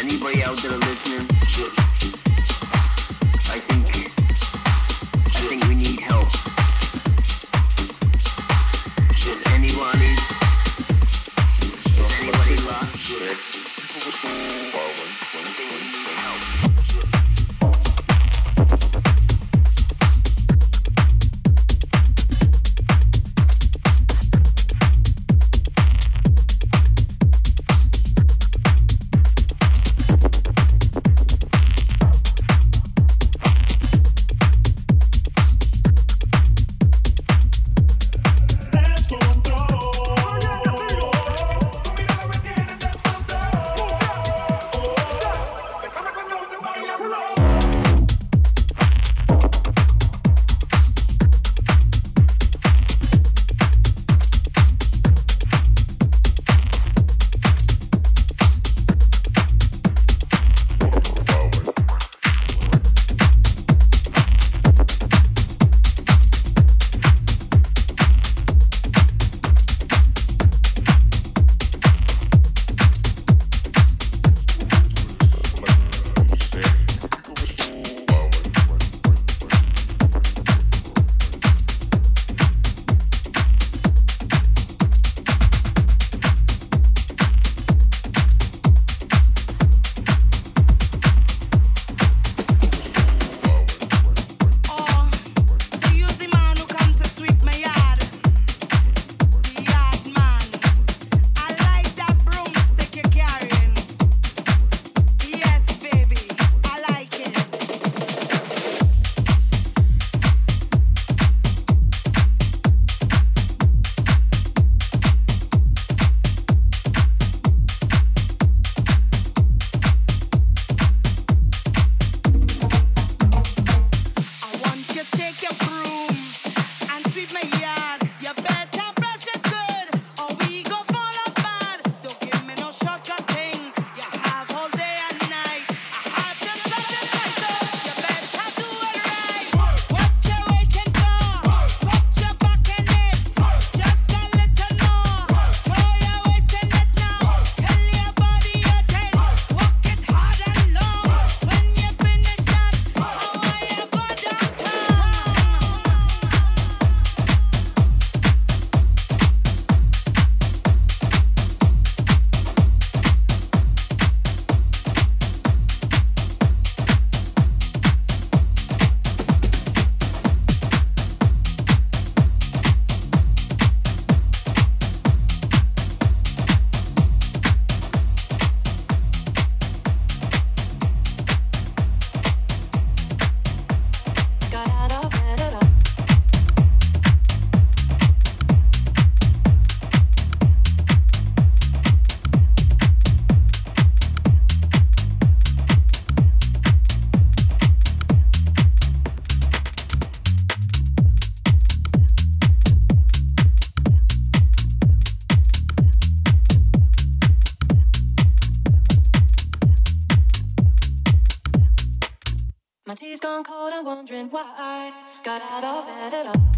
anybody out there listening, I think why I got out of bed at all.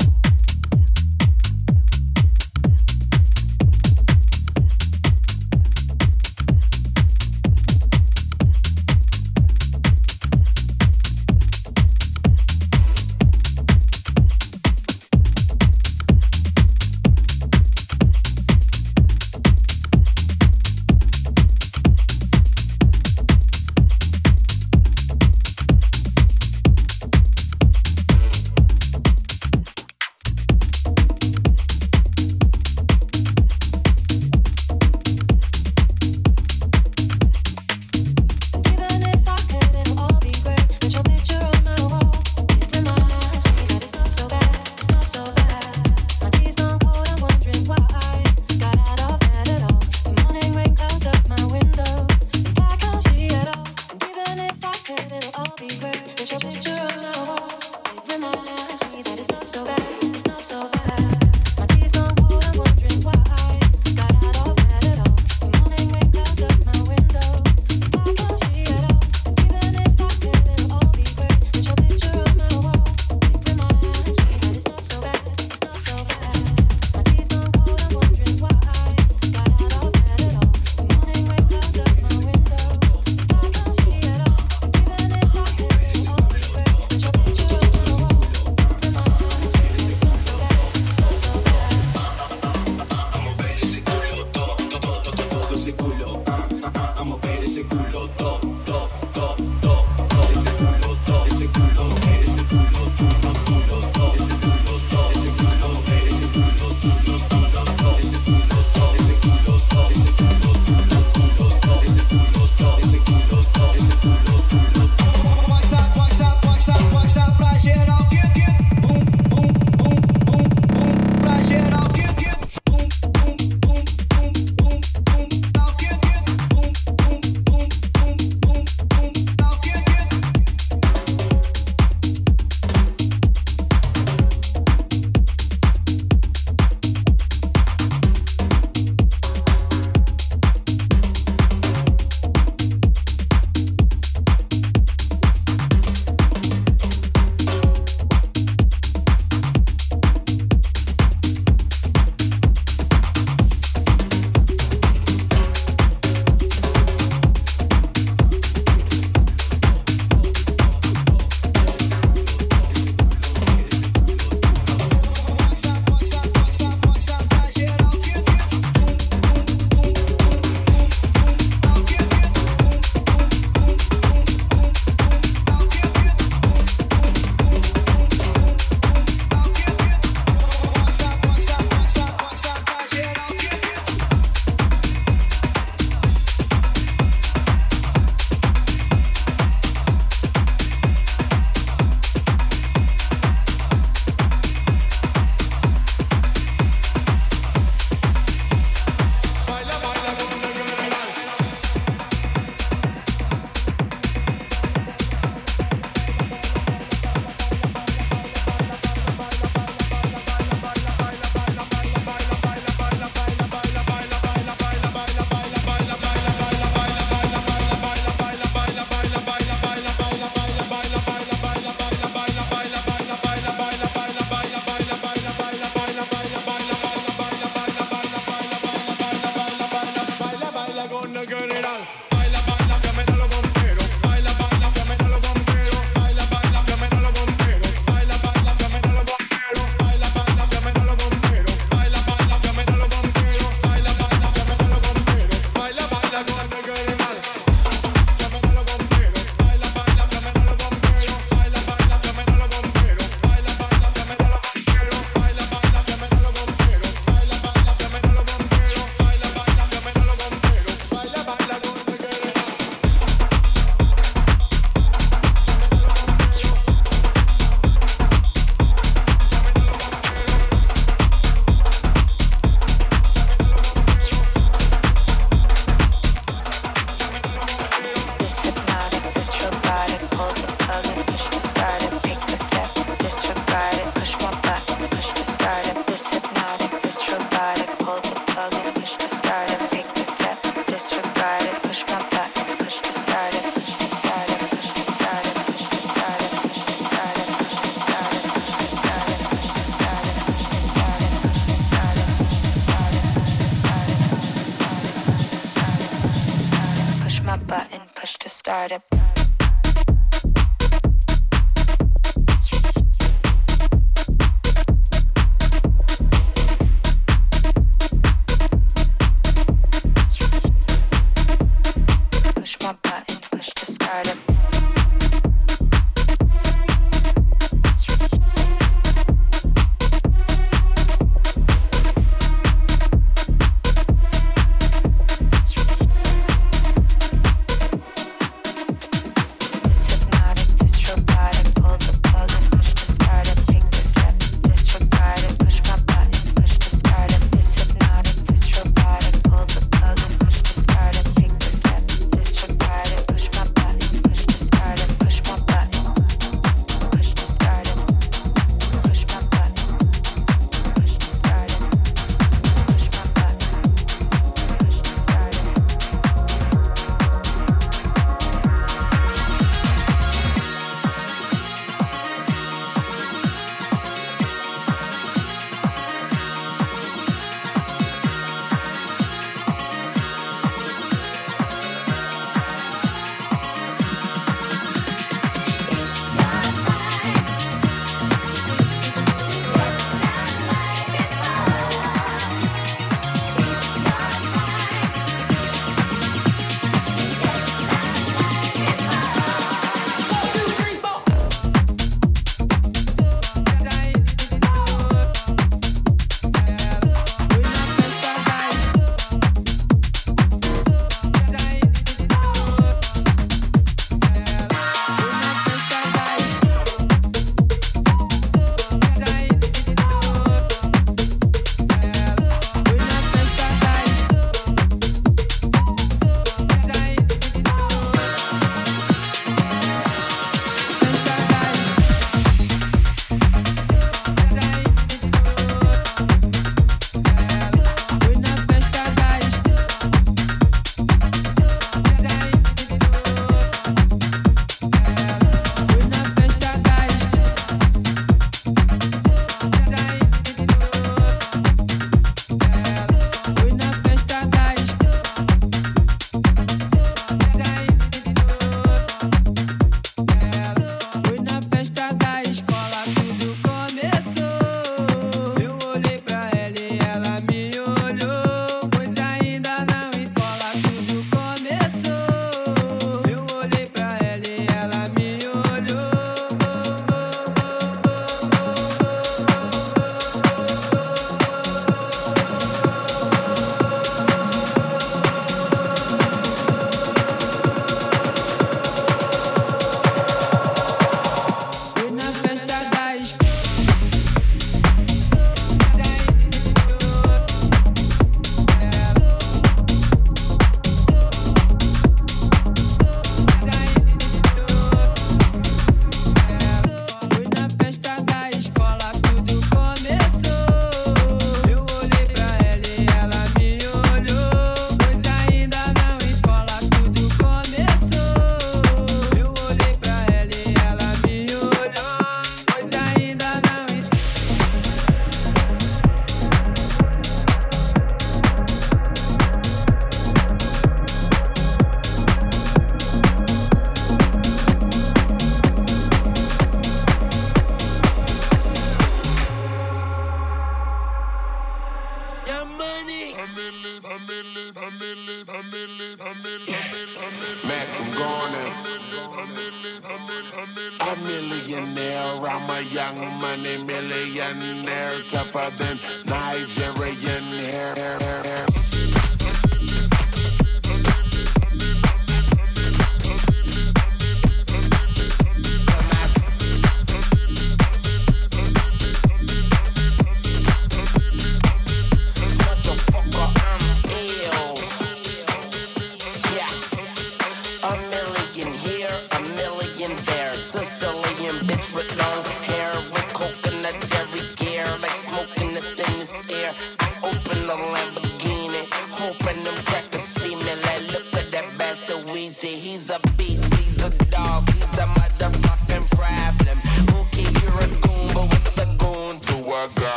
Open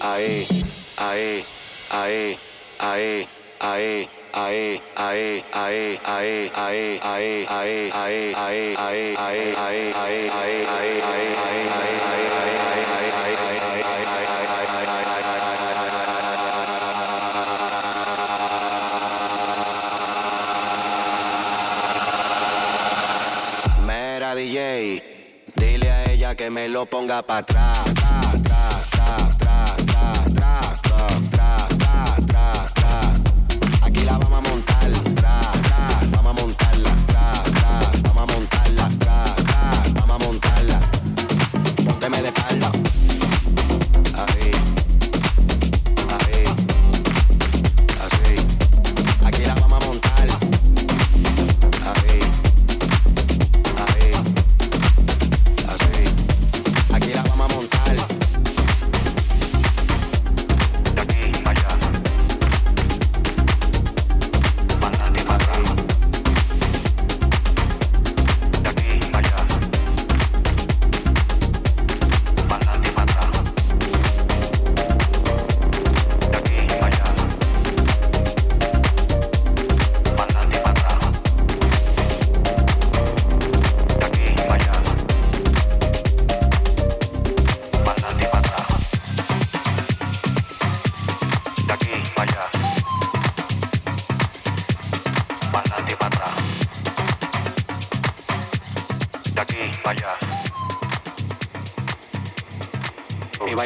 ahí, ahí, ahí, ahí, ahí. Ahí, ahí, ahí, ahí, ahí, ahí, ahí, ahí, ahí, ahí, ahí, ahí, ahí, ahí, ahí, Mera DJ, dile a ella que me lo ponga para atrás.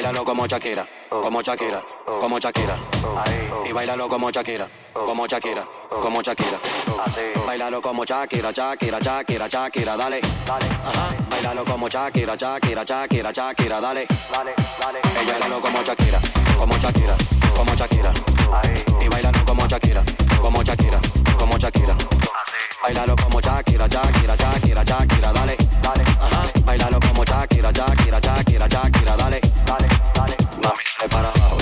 Como Shakira, como Shakira, como Shakira. Y bailalo como Shakira, como Shakira, como Shakira. Bailalo como Shakira, Shakira, Shakira, Shakira, dale. Ajá. Bailalo como Shakira, Shakira, Shakira, Shakira, dale. Y bailalo como Shakira, como Shakira, como Shakira. Y bailalo como Shakira, como Shakira, como Shakira. Bailalo como Shakira, Shakira, Shakira, Shakira, dale. Ajá. Bailalo como Shakira, Shakira, Shakira, Shakira, dale. Mami, dale para abajo,